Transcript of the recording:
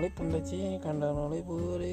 കണ്ടോളി പുണ്ടച്ചി കണ്ടോളി പൂരി